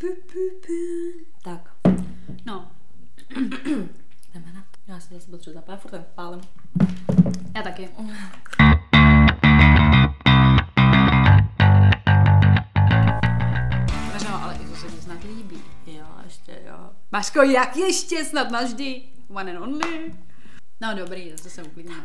Pu, pu, pu. Tak, No, jdeme na to. Já si zase potřebuji zapálit, furt pálem. já taky. No, ale i to se mi snad líbí. Jo, ještě jo. Maško, jak ještě snad navždy? One and only. No dobrý, zase se uklidním.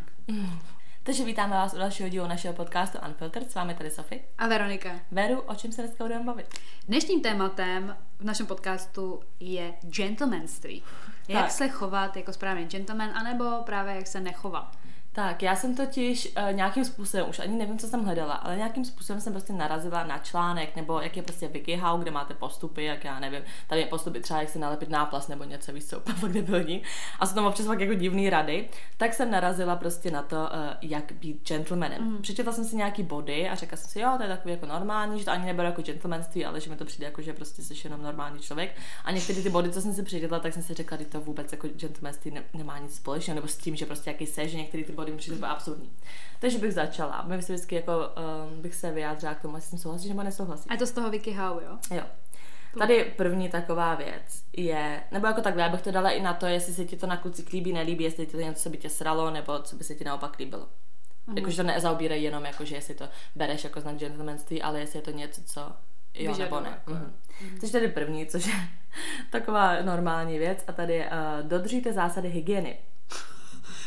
Takže vítáme vás u dalšího dílu našeho podcastu Unfiltered. S vámi tady Sofie. A Veronika. Veru, o čem se dneska budeme bavit? Dnešním tématem v našem podcastu je gentlemanství. Jak Tak. se chovat jako správný gentleman, anebo právě jak se nechovat. Tak, já jsem totiž uh, nějakým způsobem, už ani nevím, co jsem hledala, ale nějakým způsobem jsem prostě narazila na článek, nebo jak je prostě WikiHow, kde máte postupy, jak já nevím, tam je postupy třeba, jak si nalepit náplast nebo něco, víš co, fakt debilní. A jsou tam občas fakt jako divný rady. Tak jsem narazila prostě na to, uh, jak být gentlemanem. Mm. Přečetla jsem si nějaký body a řekla jsem si, jo, to je takový jako normální, že to ani neberu jako gentlemanství, ale že mi to přijde jako, že prostě jsi jenom normální člověk. A některé ty body, co jsem si přečetla, tak jsem si řekla, že to vůbec jako gentlemanství ne- nemá nic společného, nebo s tím, že prostě jaký se, že některé ty body mi přijde úplně absurdní. Takže bych začala. My si vždycky jako um, bych se vyjádřila k tomu, jestli s tím souhlasíš nebo nesouhlasíš. A je to z toho WikiHow, jo? Jo. Tady první taková věc je, nebo jako takhle, já bych to dala i na to, jestli se ti to na klucích líbí, nelíbí, jestli ti to něco, co by tě sralo, nebo co by se ti naopak líbilo. Mm. Jakože to nezaobírají jenom, jako, že jestli to bereš jako znak gentlemanství, ale jestli je to něco, co jo Vyžaduje, nebo ne. jako. Mhm. Což tady první, což je taková normální věc a tady uh, dodržujte zásady hygieny.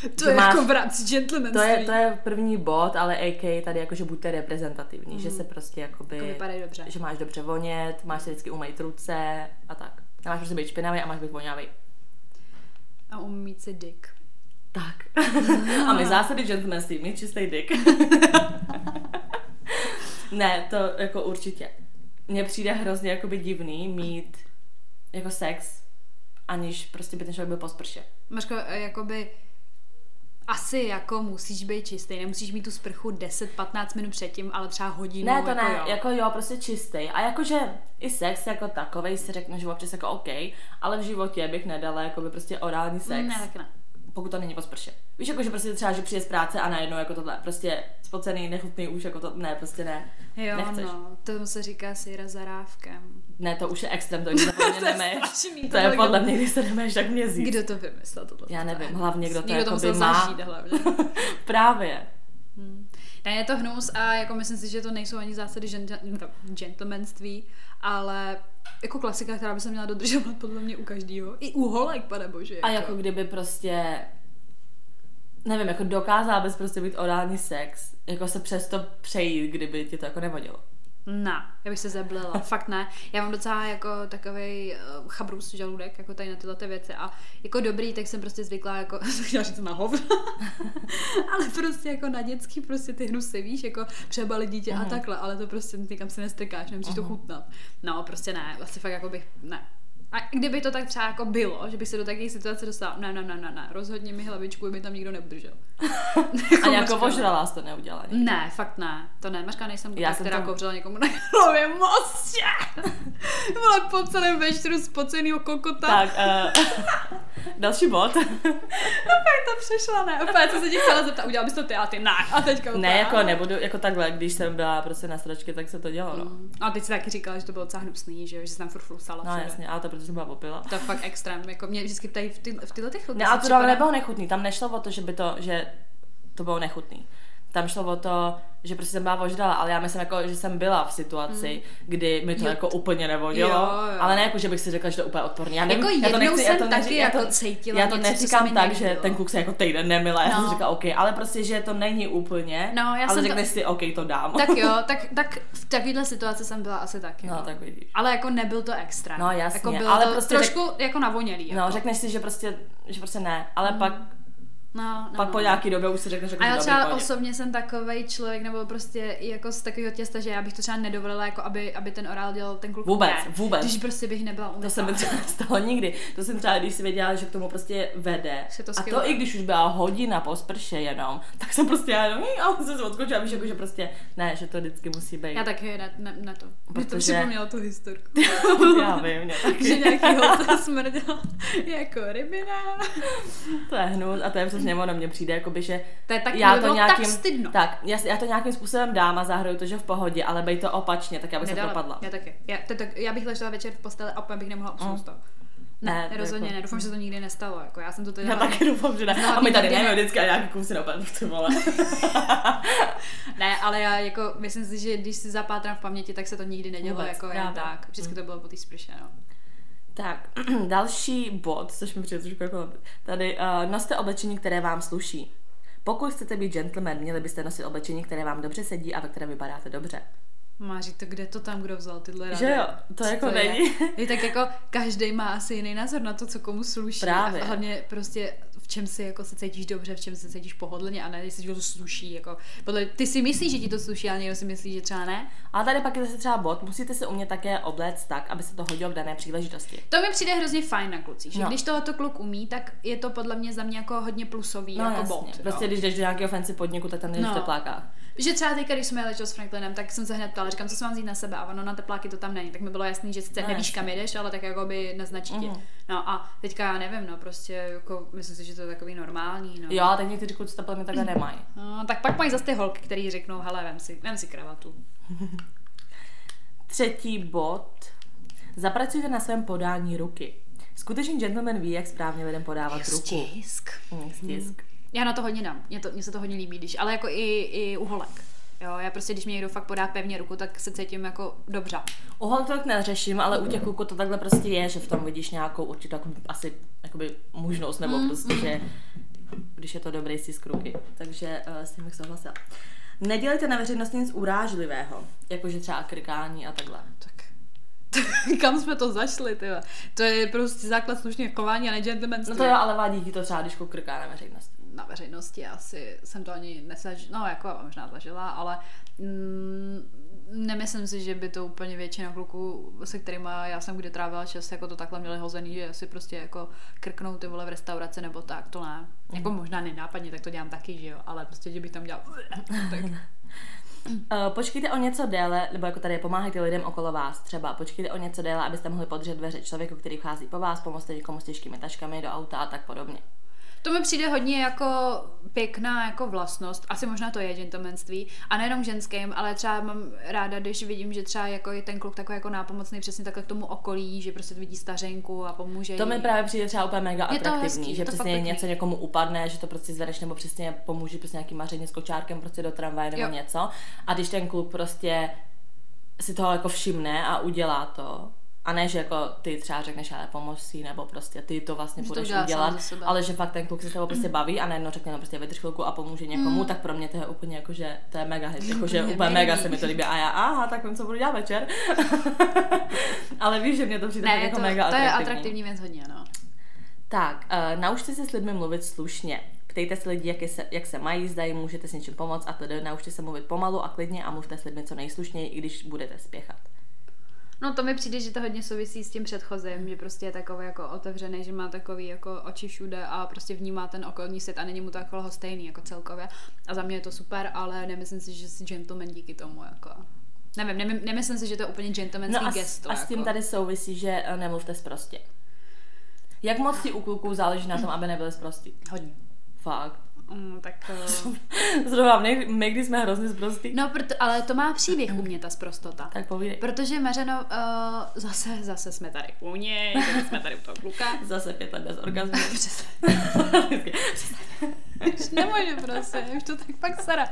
To je máš- jako v rámci gentlemanství. To je, to je první bod, ale AK tady jakože buďte reprezentativní, že se prostě jakoby, Jako vypadají dobře. že máš dobře vonět, máš si vždycky umýt ruce a tak. Nemáš prostě být špinavý a máš být vonavý. A umít si dick. Tak. a my zásady gentlemanství, mít čistý dick. ne, to jako určitě. Mně přijde hrozně jakoby divný mít jako sex, aniž prostě by ten člověk byl po sprše. Maško, eh, jakoby asi jako musíš být čistý, nemusíš mít tu sprchu 10-15 minut předtím, ale třeba hodinu. Ne, to jako ne, jo. jako jo, prostě čistý. A jakože i sex jako takovej si řeknu, že občas jako OK, ale v životě bych nedala jako by prostě orální sex, Ne, tak ne. Pokud to není po sprše. Víš, jako že prostě třeba, že přijde z práce a najednou jako tohle, prostě spocený, nechutný už, jako to, ne, prostě ne. Jo, Nechceš. no, to se říká sejra zarávkem. Ne, to už je extrém, to když se podle mě To je podle dobrý. mě, když se nemeješ tak měsíc. Kdo to vymyslel tohle? Já nevím, hlavně kdo to Někdo jakoby musel má. zažít hlavně. Právě. Ne, je to hnus a jako myslím si, že to nejsou ani zásady gentlemanství, ale jako klasika, která by se měla dodržovat podle mě u každého. I u holek, pane bože. A jako kdyby prostě nevím, jako dokázala bys prostě být orální sex, jako se přesto přejít, kdyby ti to jako nevadilo. Ne, já bych se zeblila, fakt ne. Já mám docela jako takový uh, chabrus žaludek, jako tady na tyhle ty věci a jako dobrý, tak jsem prostě zvyklá jako, chtěla říct na hovno, ale prostě jako na dětský prostě ty hnusy, víš, jako přebalit dítě a takhle, ale to prostě nikam se nestrkáš, nemusíš to chutnat. No, prostě ne, asi fakt jako bych, ne. A kdyby to tak třeba jako bylo, že bych se do takové situace dostala, ne, ne, ne, ne, ne, rozhodně mi hlavičku, by tam nikdo neudržel. A nějak Mařka, ožralá jsi to neudělala. nikdy. ne, fakt ne, to ne. Mařka nejsem Já ta, jsem která to- kouřila někomu na hlavě mostě. Vole, po celém večeru spocenýho kokota. Tak, uh, další bod. Opět to přešla, ne? Opět co se tě chtěla zeptat, udělal bys to ty a ty ne. A teďka ne, úplně, jako nebudu, jako takhle, když jsem byla prostě na sračky, tak se to dělo, no. A teď si taky říkala, že to bylo docela hnusný, že, že jsi tam furt flusala. No jasně, ale to protože jsem byla popila. To je fakt extrém, jako mě vždycky ptají v, ty, v tyhle těch Ne, ale to tam nebylo nechutný, tam nešlo o to, že by to, že to bylo nechutný. Tam šlo o to, že prostě jsem byla ožrala, ale já myslím, jako, že jsem byla v situaci, kdy mi to Jo. jako úplně nevodilo, Jo, jo. ale ne jako, že bych si řekla, že to je úplně odporný. Já nevím, Jako já to nechci, já jsem to taky já to, jako cítila Já to něco, neříkám tak, že nelíbilo. ten kluk se jako týden nemilé, já jsem No. říkala OK, ale prostě, že to není úplně, No, já ale jsem to- řekneš si OK, to dám. Tak jo, tak, tak v takovéhle situaci jsem byla asi taky. No, tak vidíš. Ale jako nebyl to extrém. No, jasně, Jako bylo ale to prostě trošku jako navonělý. No, Jako. řekneš si, že prostě, že prostě ne, ale pak, no, no, pak no. po nějaký době už si řekneš, že A já třeba osobně jsem takový člověk, nebo prostě jako z takového těsta, že já bych to třeba nedovolila, jako aby, aby ten orál dělal ten kluk. Vůbec, ne. vůbec. Když prostě bych nebyla umytá. To se mi třeba nestalo nikdy. To jsem třeba, když si věděla, že k tomu prostě vede. To a to i když už byla hodina po sprše jenom, tak jsem prostě já jenom, "Hm, a jsem se odskočila, víš, jako, že prostě, ne, že to vždycky musí být. Já taky na, na, na to. Protože... to Protože- připomněla tu historku. já vím, mě taky. že nějaký holce smrděl jako rybina. To je hnus a to je přesně přesně ono mně přijde, jakoby, že To je tak, já to nějakým, tak stydno. tak, já, já, to nějakým způsobem dám a zahraju to, že v pohodě, ale bej to opačně, tak já bych se Nedala. propadla. Já taky. Já, to, tak, já bych ležela večer v posteli a úplně bych nemohla usnout z toho. Ne, Ne, to rozhodně jako- ne. Doufám, že se to nikdy nestalo. Jako já jsem to tady Já taky doufám, že ne. A my tady nejme ne. vždycky a nějaký kusy napadl, ty vole. Ne, ale já jako myslím si, že když si zapátrám v paměti, tak se to nikdy nedělo Vůbec, jako jen tak. Vždycky to bylo po té sprše, no. Tak, další bod, což mi přijde trošku jako tady, uh, noste oblečení, které vám sluší. Pokud chcete být gentleman, měli byste nosit oblečení, které vám dobře sedí a ve které vypadáte dobře. Máří, to kde to tam kdo vzal tyhle rady? Že jo, to Co jako je? není. Je tak jako každý má asi jiný názor na to, co komu sluší. Právě. A hlavně prostě v čem si jako se cítíš dobře, v čem se cítíš pohodlně a ne, jestli ti to sluší. Jako, podle, ty si myslíš, že ti to sluší, ale někdo si myslí, že třeba ne. A tady pak je zase třeba bod, musíte se umět také obléct tak, aby se to hodilo k dané příležitosti. To mi přijde hrozně fajn na klucích, že No. když tohoto kluk umí, tak je to podle mě za mě jako hodně plusový, No jako jasně, bod. prostě jo. když jdeš do nějakého fancy podniku, tak tam jdeš No. v teplákách. Že třeba teďka, když jsme leželi s Franklinem, tak jsem se hned ptala, říkám, co se mám vzít na sebe a ono na tepláky to tam není. Tak mi bylo jasný, že sice No, nevíš, kam jdeš, ale tak jako by naznačí ti. Mhm. No a teďka já nevím, no prostě jako, myslím si, že to je takový normální. No. Jo, tak někteří kluci to mě takhle nemají. No, tak pak mají zase ty holky, který řeknou, hele, vem si, vem si kravatu. Třetí bod. Zapracujte na svém podání ruky. Skutečný gentleman ví, jak správně lidem podávat ruku. Stisk. Mm, Stisk. Já na to hodně dám, mně, to, mně se to hodně líbí, když, ale jako i, i u holek. Jo, já prostě, když mě někdo fakt podá pevně ruku, tak se cítím jako dobře. U holek to tak neřeším, ale u těch kluků to takhle prostě je, že v tom vidíš nějakou určitou jako, asi jakoby možnost, nebo Mm, prostě, že když je to dobrý stisk ruky. Takže uh, s tím bych souhlasila. Nedělejte na veřejnosti nic urážlivého, jakože třeba krikání a takhle. Tak. Kam jsme to zašli, tyhle? To je prostě základ slušného chování a ne gentlemanství. No to jo, ale vadí ti to třeba, když krká na veřejnosti. Na veřejnosti asi jsem to ani nezažila, no jako možná zažila, ale mm, nemyslím si, že by to úplně většina kluků, se kterými já jsem kdy trávila čas, jako to takhle měli hozený, že si prostě jako krknou ty vole v restauraci nebo tak, to ne. Jako možná nenápadně, tak to dělám taky, že jo, ale prostě, že bych tam dělal tak Uh, počkejte o něco déle, nebo jako tady pomáhejte lidem okolo vás. Třeba počkejte o něco déle, abyste mohli podržet dveře člověku, který vchází po vás, pomozte někomu s těžkými taškami do auta a tak podobně. To mi přijde hodně jako pěkná jako vlastnost, asi možná to je gentlemanství, a nejenom ženským, ale třeba mám ráda, když vidím, že třeba jako je ten kluk takový jako nápomocný přesně takhle k tomu okolí, že prostě vidí stařenku a pomůže To mi jí. právě přijde třeba úplně mega Je atraktivní, hezký, že přesně fakt pěkný. něco někomu upadne, že to prostě zvedneš nebo přesně pomůže prostě nějaký maření s kočárkem prostě do tramvaje nebo Jo. něco. A když ten kluk prostě si toho jako všimne a udělá to, a ne, že jako ty třeba řekneš, ale pomož si, nebo prostě ty to vlastně Že to budeš sám udělat, ale že fakt ten kluk se s tebou prostě baví a najednou řekne, no prostě vydrž chvilku a pomůže někomu, Mm. tak pro mě to je úplně jako, že to je mega hit, jako, že Úplně úplně mega se mi to líbí a já, aha, tak vím, co budu dělat večer. ale víš, že mě to přijde Ne, jako to, mega to je atraktivní. atraktivní věc hodně, no. Tak, uh, naučte se s lidmi mluvit slušně. Ptejte se lidi, jak, se, jak se mají, zdají, můžete s něčím pomoct a tedy naučte se mluvit pomalu a klidně a mluvte s lidmi co nejslušněji, i když budete spěchat. No to mi přijde, že to hodně souvisí s tím předchozím, že prostě je takový jako otevřený, že má takový jako oči všude a prostě vnímá ten okolní svět a není mu to jako lhostejný jako celkově. A za mě je to super, ale nemyslím si, že jsi gentleman díky tomu jako. Nevím, nemím, nemyslím si, že to je úplně gentlemanský No a, gesto. a s tím jako. tady souvisí, že eh, nemluvte sprostě. Jak moc ti u kluků záleží na tom, aby nebyli sprostí? Hodně. Fakt. Mm, tak... Uh... Zrovna my, my, když jsme hrozně sprostí. No, proto, ale to má příběh u mě, ta sprostota. Tak povídej. Protože Mařeno, uh, zase, zase jsme tady u něj, jsme tady u toho kluka. Zase pět let bez orgazmu. Přesně. Už nemůžu prostě, už to tak pak sara.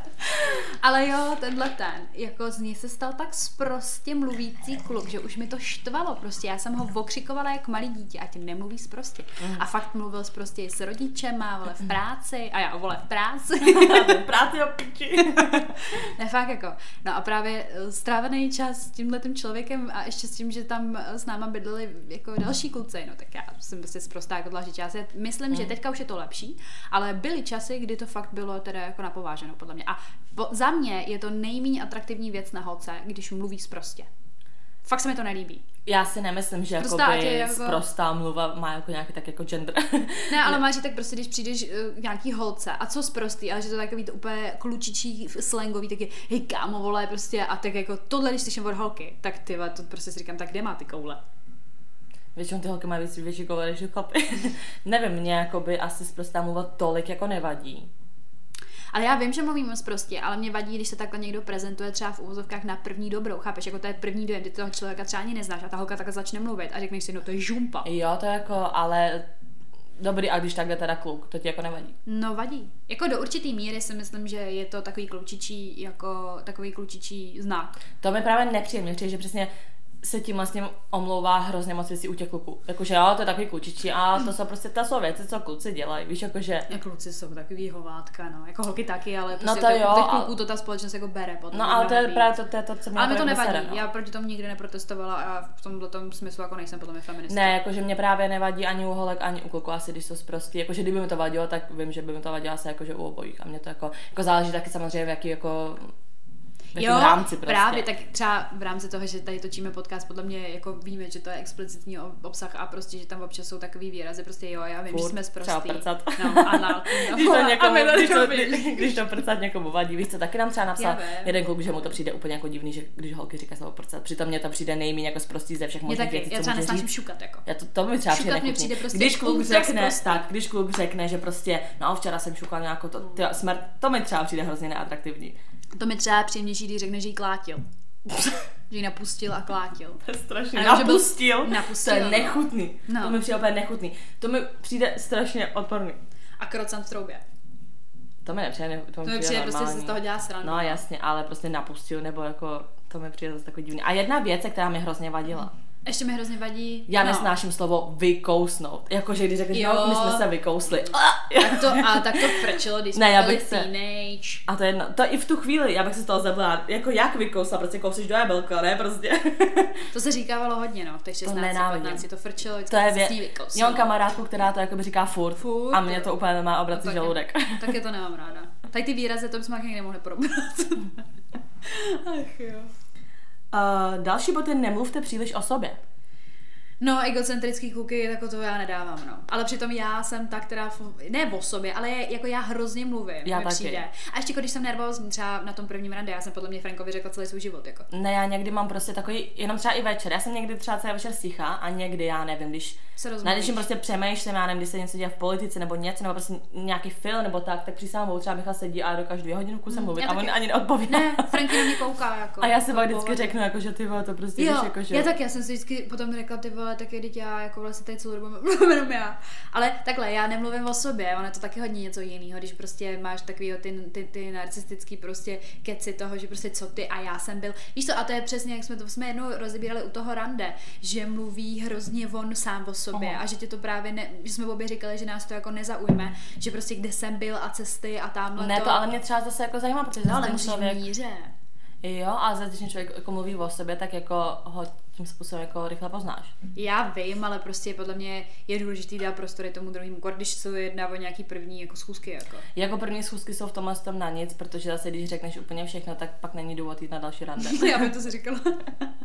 Ale jo, tenhle ten, jako z něj se stal tak sprostě mluvící kluk, že už mi to štvalo prostě. Já jsem ho okřikovala jak malý dítě, ať nemluví sprostě. A fakt mluvil sprostě i s rodičema, vole v práci, a já vole v práci. Práci o piči. ne, fakt jako. No a právě eh, strávený čas s tímhle tím člověkem a ještě s tím, že tam eh, s náma bydleli jako další kluci, no tak já jsem prostě zprostá jako dlažit čas. Já myslím, že teďka už je to lepší, ale byly časy, kdy to fakt bylo teda jako napováženou podle mě. A po, za mě je to nejméně atraktivní věc na holce, když mluví sprostě. Fakt se mi to nelíbí. Já si nemyslím, že Prostá, jakoby jako- sprostá mluva má jako nějaký tak jako gender. Ne, ale máš tak prostě, když přijdeš k nějaký holce a co sprostý, ale že to takový to úplně klučičí slangový, tak je, hej kámo, vole, prostě a tak jako tohle, když slyším od holky, tak ty to prostě si říkám, tak kde má ty koule? Většinou ty holky mají víc větší koule než chlapy. Nevím, mě jakoby asi zprostá mluvat tolik jako nevadí. Ale já vím, že mluvím moc prostě, ale mě vadí, když se takhle někdo prezentuje třeba v úvozovkách na první dobrou, chápeš, jako to je první dojem, ty toho člověka třeba ani neznáš a ta holka takhle začne mluvit a řekneš si, no to je žumpa. Jo, to jako, ale dobrý, a když takhle teda kluk, to ti jako nevadí. No vadí. Jako do určitý míry si myslím, že je to takový klučičí, jako takový klučičí znak. To mi právě nepříjemně přijde, že přesně se tím vlastně omlouvá hrozně moc věcí u těch kluků. Jakože jo, to je takový klučičí a to jsou prostě to jsou věci, co kluci dělají, víš, jakože... Jak kluci jsou takový hovátka, no. Jako holky taky, ale No prostě to těch- jo, těch a- kluků to ta společnost jako bere potom. No ale to je právě to, to, je to co mě Ale mi to opravdu nevadí, sere, no. já proti tomu nikdy neprotestovala a v tomhle tom smyslu jako nejsem podle mě feministka. Ne, jakože mě právě nevadí ani u holek, ani u kluků, asi když jsou zprostý. Jakože kdyby mi to vadilo, tak vím, že by mi to vadilo asi jakože u obojích. A mě to jako, jako záleží taky samozřejmě jaký jako v Jo, rámci prostě. právě, tak třeba v rámci toho, že tady točíme podcast, podle mě jako víme, že to je explicitní ob- obsah a prostě, že tam občas jsou takový výrazy, prostě jo, já vím, Furt, že jsme třeba zprostý. prcat. No, anal. Když to, někomu, když, to, když, to prcat někomu vadí, víš co, taky nám třeba napsal jeden kluk, že mu to přijde úplně jako divný, že když holky říká slovo prcat, přitom mě to přijde nejméně jako zprostý ze všech možných věcí, já co třeba může nesnáším říct. šukat, jako. Já to, to mi třeba Šukat přijde nechutný. přijde prostě když kluk řekne, tak, když kluk řekne, že prostě, no včera jsem šukal nějakou to, smrt, to mi třeba přijde hrozně neatraktivní. To mi třeba příjemnější, když řekne, že jí klátil. že ji napustil a klátil. To je strašně. A že byl- Napustil. napustil, To je nechutný. No. To mi přijde úplně nechutný. To mi přijde strašně odporný. A krocant v troubě. To mi nepřijde, ne- to mi To mi přijde přijde prostě se z toho dělá srandu. No jasně, ale prostě napustil, nebo jako, to mi přijde zase takový divný. A jedna věc, která mi hrozně vadila. Ještě mi hrozně vadí. Já no. nesnáším slovo vykousnout. Jakože když řekneš, Jo. no, my jsme se vykousli. Tak to, a tak to frčilo, když jsme Ne, já byli bych se- teenage. A to je jedno, to i v tu chvíli, já bych se z toho zabila, jako jak vykousla, prostě kousíš do jablka, ne, prostě. To se říkávalo hodně, no, v těch 16, nenávidím. 15, to frčilo, To je vě... Já mám kamarádku, která to jakoby říká furt, Furt, a mě to úplně má obrací Tak je- žaludek. Tak je to nemám ráda. Tady ty výrazy, to bychom ani nemohli probrat. Ach jo. Uh, další bod je nemluvte příliš o sobě. No, egocentrický kluky, jako to já nedávám, no. Ale přitom já jsem ta, která, f- ne o sobě, ale je, jako já hrozně mluvím, Já mi taky. přijde. A ještě když jsem nervózní, třeba na tom prvním rande, já jsem podle mě Frankovi řekla celý svůj život, jako. Ne, já někdy mám prostě takový, jenom třeba i večer. Já jsem někdy třeba celý večer sticha a někdy, já nevím, když Se na rozmluvíš. když prostě přemýšlím, já nevím, když se něco děje v politice nebo něco, nebo prostě nějaký film nebo tak, tak přísahám, třeba Michal sedí a dokážu dvě hodiny v kuse mluvit já a on ani neodpovídá. Ne, Franky na mě kouká, jako. A já pak v vždycky řeknu, jako, že ty vole, to prostě Jo, víš, jako, že... já tak, já jsem si vždycky potom řekla, ty vole, tak je teď já, jako vlastně tady celou dobu mluvím jenom já. Ale takhle, já nemluvím o sobě, ono je to taky hodně něco jiného, když prostě máš takový ty, ty, ty narcistický prostě keci toho, že prostě co ty a já jsem byl. Víš co, a to je přesně, jak jsme to jsme jednou rozebírali u toho rande, že mluví hrozně on sám o sobě Aha. a že tě to právě, ne, že jsme obě říkali, že nás to jako nezaujme, že prostě kde jsem byl a cesty a tamhle Ne, to ale mě třeba zase jako zajímá, protože No ale musíš člověk, míře. Jo, a zase když člověk jako mluví o sobě, tak jako ho tím způsobem jako rychle poznáš. Já vím, ale prostě podle mě je důležitý dát prostory tomu druhému, když se jedná o nějaký první jako schůzky. Jako. Jako první schůzky jsou v tomhle tom na nic, protože zase když řekneš úplně všechno, tak pak není důvod jít na další rande. Já bych to si říkala.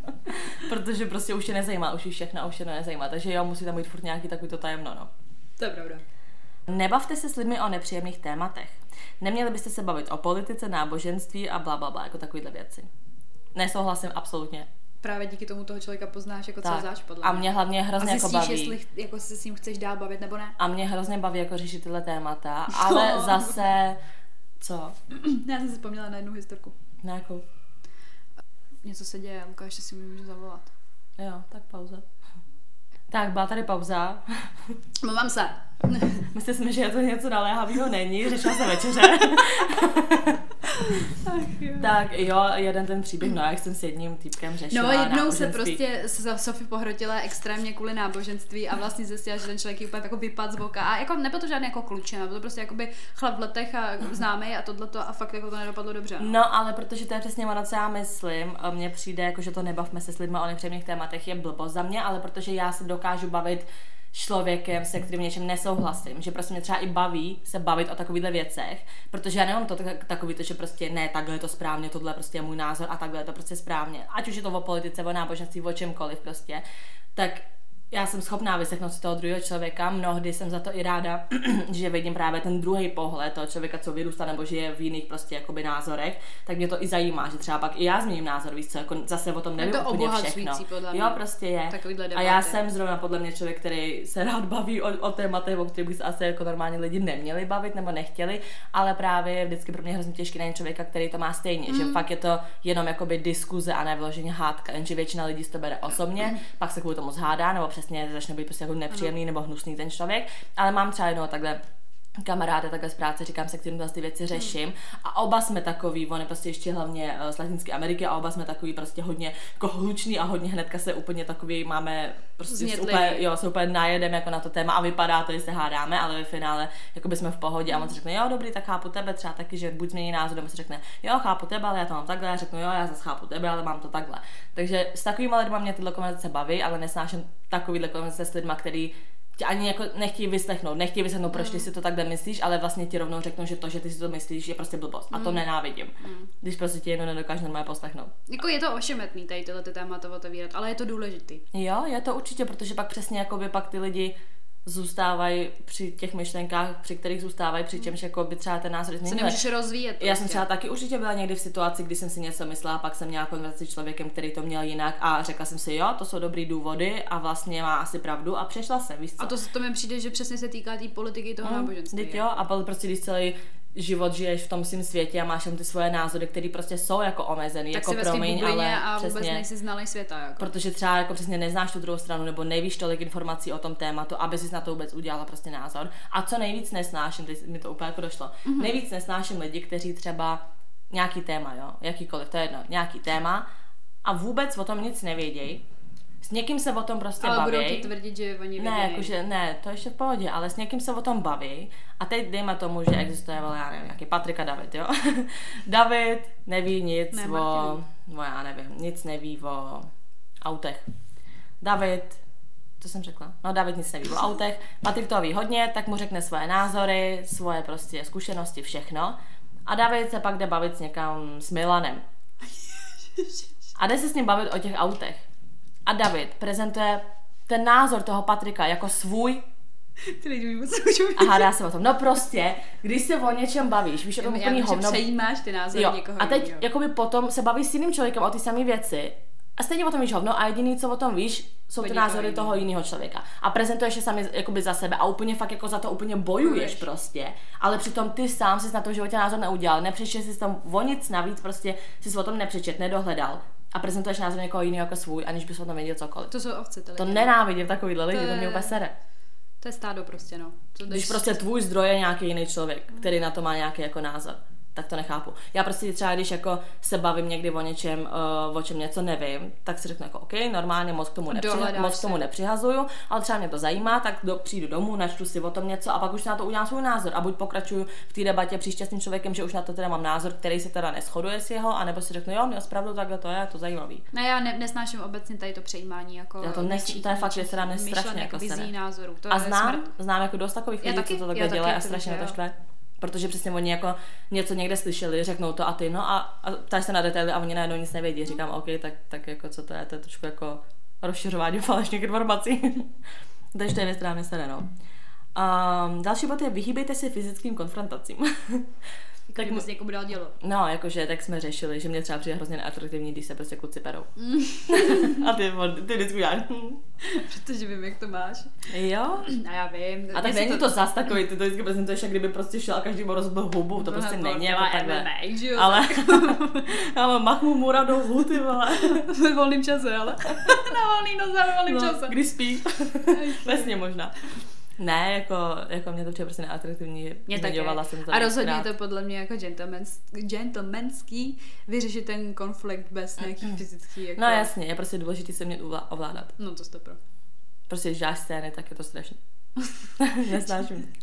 protože prostě už tě nezajímá, už jí všechno už to nezajímá. Takže jo, musí tam být furt nějaký takový to tajemno, no. to je pravda. Nebavte se s lidmi o nepříjemných tématech. Neměli byste se bavit o politice, náboženství a bla, bla, bla, jako takovýhle věci. Nesouhlasím absolutně. Právě díky tomu toho člověka poznáš, jako co Tak. záš podle A mě hlavně a hrozně jako baví. jestli jako se s ním chceš dál bavit nebo ne. A mě hrozně baví jako řešit tyhle témata, ale No. zase, co? Já jsem si vzpomněla na jednu historku. Na jakou? Něco se děje, Lukáš si mi může zavolat. Jo, tak pauza. Tak, byla tady pauza. Mluvám se. Myslíte si, že je to něco naléhavého? Není, řešila se večeře. Tak jo, jeden ten příběh, no jak jsem s jedním týpkem řešila No jednou se prostě se Sofie pohrotila extrémně kvůli náboženství a vlastně zjistila, že ten člověk jí úplně jako vypad z voka. A jako nebyl to žádný jako kluče, byl to prostě jakoby chlap v letech a známý a tohleto a fakt jako to nedopadlo dobře. No, ale protože to je přesně ono, co já myslím, mně přijde, jako, že to nebavme se s lidmi o nepříjemných tématech je blbost za mě, ale protože já se dokážu bavit člověkem, se kterým něčem nesouhlasím, že prostě mě třeba i baví se bavit o takovýchhle věcech, protože já nemám to tak, takový to, že prostě ne, takhle je to správně, tohle prostě je můj názor a takhle je to prostě správně, ať už je to o politice, o náboženství, o čemkoliv prostě, tak já jsem schopná vyslechnout si toho druhého člověka, mnohdy jsem za to i ráda, že vidím právě ten druhý pohled toho člověka, co vyrůstá nebo žije v jiných prostě jakoby názorech, tak mě to i zajímá, že třeba pak i já změním názor, víš co, jako zase o tom nevím to úplně všechno. podle mě. Jo, prostě je. A já jsem zrovna podle mě člověk, který se rád baví o, o tématech, o kterých by se asi jako normální lidi neměli bavit nebo nechtěli, ale právě je vždycky pro mě hrozně těžké najít člověka, který to má stejně, Mm. že fakt je to jenom jakoby diskuze a ne vyloženě hádka, jenže většina lidí to bere osobně, pak se kvůli tomu zhádá, nebo přesně začne být prostě jako nepříjemný nebo hnusný ten člověk, ale mám třeba jednoho takhle kamaráda takhle z práce, říkám se, kterým ty věci řeším. A oba jsme takový, on je prostě ještě hlavně eh, z Latinské Ameriky a oba jsme takový prostě hodně jako hluční a hodně hnedka se úplně takový máme prostě se úplně, jo, se úplně najedem jako na to téma a vypadá to, že se hádáme, ale ve finále jako by jsme v pohodě. A on si řekne, jo, dobrý, tak chápu tebe, třeba taky, že buď změní názor, nebo si řekne, jo, chápu tebe, ale já to mám takhle, já řeknu, jo, já zase chápu tebe, ale mám to takhle. Takže s takovými lidmi mě tyhle konverzace baví, ale nesnáším takovýhle konverzace s lidmi, který tě ani jako nechtějí vyslechnout, nechtějí vyslechnout, proč ty si to takhle myslíš, ale vlastně ti rovnou řeknou, že to, že ty si to myslíš, je prostě blbost. A to nenávidím. Když prostě ti jedno nedokáže normálně poslechnout. Jako je to ošemetný tady tohle ty témata otevírat, ale je to důležitý. Jo, je to určitě, protože pak přesně jako by pak ty lidi zůstávají při těch myšlenkách, při kterých zůstávají, přičemž jako by třeba ten názor Se změnili. nemůžeš rozvíjet. Já jsem prostě. třeba taky určitě byla někdy v situaci, kdy jsem si něco myslela, pak jsem měla konverzaci s člověkem, který to měl jinak a řekla jsem si, jo, to jsou dobrý důvody a vlastně má asi pravdu a přešla se, víš co? A to, to mi přijde, že přesně se týká té tý politiky toho Mm, náboženství. jo, a pak prostě když celý život žiješ v tom svém světě a máš tam ty svoje názory, které prostě jsou jako omezený, tak jako si promiň, ale a vůbec přesně, nejsi znalý světa. Jako. protože třeba jako přesně neznáš tu druhou stranu nebo nevíš tolik informací o tom tématu, aby si na to vůbec udělala prostě názor. A co nejvíc nesnáším, teď mi to úplně jako došlo, Mhm. mm-hmm. nejvíc nesnáším lidi, kteří třeba nějaký téma, jo, jakýkoliv, to je jedno, nějaký téma a vůbec o tom nic nevědějí, s někým se o tom prostě ale baví. budou ti tvrdit, že oni Ne, vědějí. jakože ne, to ještě v pohodě, ale s někým se o tom baví a teď dejme tomu, že existuje, vole, já nevím, nějaký Patrik a David, jo? David neví nic Ne, o, Martin. o, já nevím, nic neví o autech. David, co jsem řekla? No, David nic neví o autech, Patrik to ví hodně, tak mu řekne svoje názory, svoje prostě zkušenosti, všechno. A David se pak jde bavit s někam s Milanem. A jde se s ním bavit o těch autech. A David prezentuje ten názor toho Patrika jako svůj Ty lidi vůbec nemůžou a hádá se o tom. No prostě, když se o něčem bavíš, víš, je to Já úplný hovno. přejímáš ty názory Jo, někoho a teď jiného. jakoby potom se bavíš s jiným člověkem o ty samé věci a stejně o tom víš hovno a jediný, co o tom víš, jsou ty názory toho jiného člověka. A prezentuješ je sami jakoby za sebe a úplně fakt jako za to úplně bojuješ Bojuješ. prostě. Ale přitom ty sám jsi na tom životě názor neudělal, nepřišel jsi tam o nic navíc, prostě jsi o tom nepřečet, nedohledal a prezentuješ názor někoho jiného jako svůj, aniž bys o tom věděl cokoliv. To jsou ovce, To lidi. nenávidím takovýhle lidi, To to mě je- úplně sere. To je stádo prostě, no. To Když prostě tvůj zdroj je nějaký jiný člověk, který na to má nějaký jako názor, tak to nechápu. Já prostě třeba, když jako se bavím někdy o něčem, uh, o čem něco nevím, tak si řeknu jako OK, normálně moc k tomu, Dohledáš moc k tomu nepřihazuju, ale třeba mě to zajímá, tak do, přijdu domů, načtu si o tom něco a pak už na to udělám svůj názor. A buď pokračuju v té debatě příště s tím člověkem, že už na to teda mám názor, který se teda neschoduje s jeho, anebo si řeknu, jo, měl pravdu, takhle to je, je to zajímavý. Ne, já ne, nesnáším obecně tady to přejímání jako Já to nes- něčí- to je fakt, že se nám nestrašně myšlenek, jako názorů. To A znám, smrt. znám jako dost takových lidí, co to takhle dělají a to strašně to štve. Protože přesně oni jako něco někde slyšeli, řeknou to a ty, no a, a ptáš se na detaily a oni najednou nic nevědí. Říkám, OK, tak, tak jako co to je, to je trošku jako rozšiřování falešných informací. Takže to je věc, která mě sere, no. Um, další bod je vyhýbejte se fyzickým konfrontacím. Tak tak by se někomu dal dělo. No, jakože tak jsme řešili, že mě třeba přijde hrozně neatraktivní, když se prostě kluci perou. a ty, ty vždycky děláš. hm. Protože vím, jak to máš. jo, A já vím. A tak není to zas takový, ty to vždycky prezentuješ, jak kdyby prostě šel a každý mu rozbil hubu, to prostě No, není jako takhle. MMA, že jo? Ale, ale mach mu mura do hubu, ty vole. Ve volném čase, ale. Na volný noze, ve volném No, čase. když spí. Vesně možná. Ne, jako, jako mě to přijde prostě neatraktivní, Mě zmiňovala jsem to A rozhodně je to podle mě jako gentlemans, gentlemanský vyřešit ten konflikt bez nějaký fyzický jako... No jasně, je prostě důležité se mě ovládat. No to stopro. Prostě když děláš scény, tak je to strašné. Nesnáším.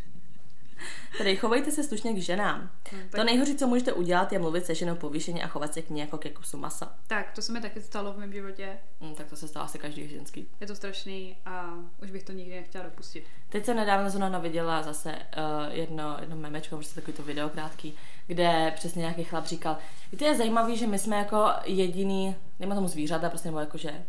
Tedy chovejte se slušně k ženám. No, tak- To nejhorší, co můžete udělat, je mluvit se ženou povýšeně a chovat se k ní jako ke kusu masa. Tak, to se mi taky stalo v mém životě. Hm, tak to se stalo asi každý ženský. Je to strašný a už bych to nikdy nechtěla dopustit. Teď jsem nedávno zrovna viděla zase uh, jedno, jedno memečko, prostě takový to video krátký, kde přesně nějaký chlap říkal, víte, je zajímavý, že my jsme jako jediný, nejme tomu zvířata, prostě nebo jako, že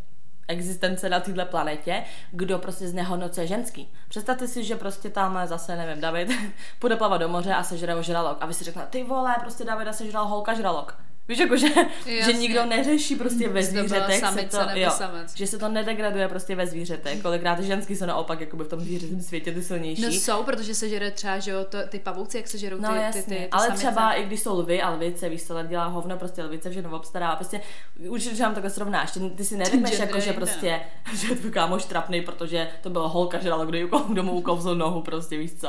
existence na této planetě, kdo prostě znehodnocuje ženský. Představte si, že prostě tam zase, nevím, David půjde plavat do moře a sežere žralok a vy si řeknete, ty vole, prostě Davida sežral holka žralok. Víš, jako, že, že nikdo neřeší prostě ve zvířetech, se to, jo, že se to nedegraduje prostě ve zvířetech. Kolikrát ženský jsou naopak jakoby v tom zvířecím světě ty silnější. No jsou, protože se žere třeba, že jo, to, ty pavouci, jak se žerou no, ty, jasně. ty, ty, ty Ale samice. třeba i když jsou lvy a lvice, víš co, dělá hovno, prostě lvice všechno obstará. Prostě určitě, že vám takhle srovnáš. Ty, ty si neřekneš, jako, že prostě, no. že tvůj kámoš trapný, protože to byla holka, že dala kdo domů ukouzl nohu, prostě víš co.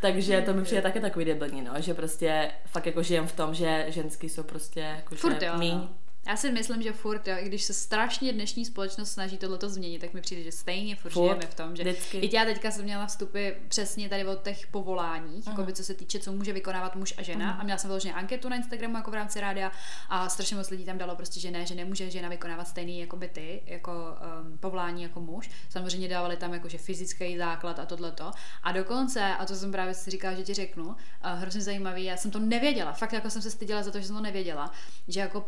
Takže to mi přijde taky takový debilní, no, že prostě fakt jako žijem v tom, že ženský jsou prostě jako Furt jo, míň. Já si myslím, že furt, jo, i když se strašně dnešní společnost snaží tohleto změnit, tak mi přijde, že stejně furt, furt žijeme v tom, že vždycky. i já teďka jsem měla vstupy přesně tady od těch povoláních, uh-huh. jako co se týče, co může vykonávat muž a žena. Uh-huh. A měla jsem vyloženě anketu na Instagramu jako v rámci rádia a strašně moc lidí tam dalo prostě, že ne, že nemůže žena vykonávat stejný jako by ty, jako um, povolání jako muž. Samozřejmě dávali tam jako, že fyzický základ a tohleto. A dokonce, a to jsem právě si říkala, že ti řeknu, uh, hrozně zajímavý, já jsem to nevěděla, fakt jako jsem se styděla za to, že jsem to nevěděla, že jako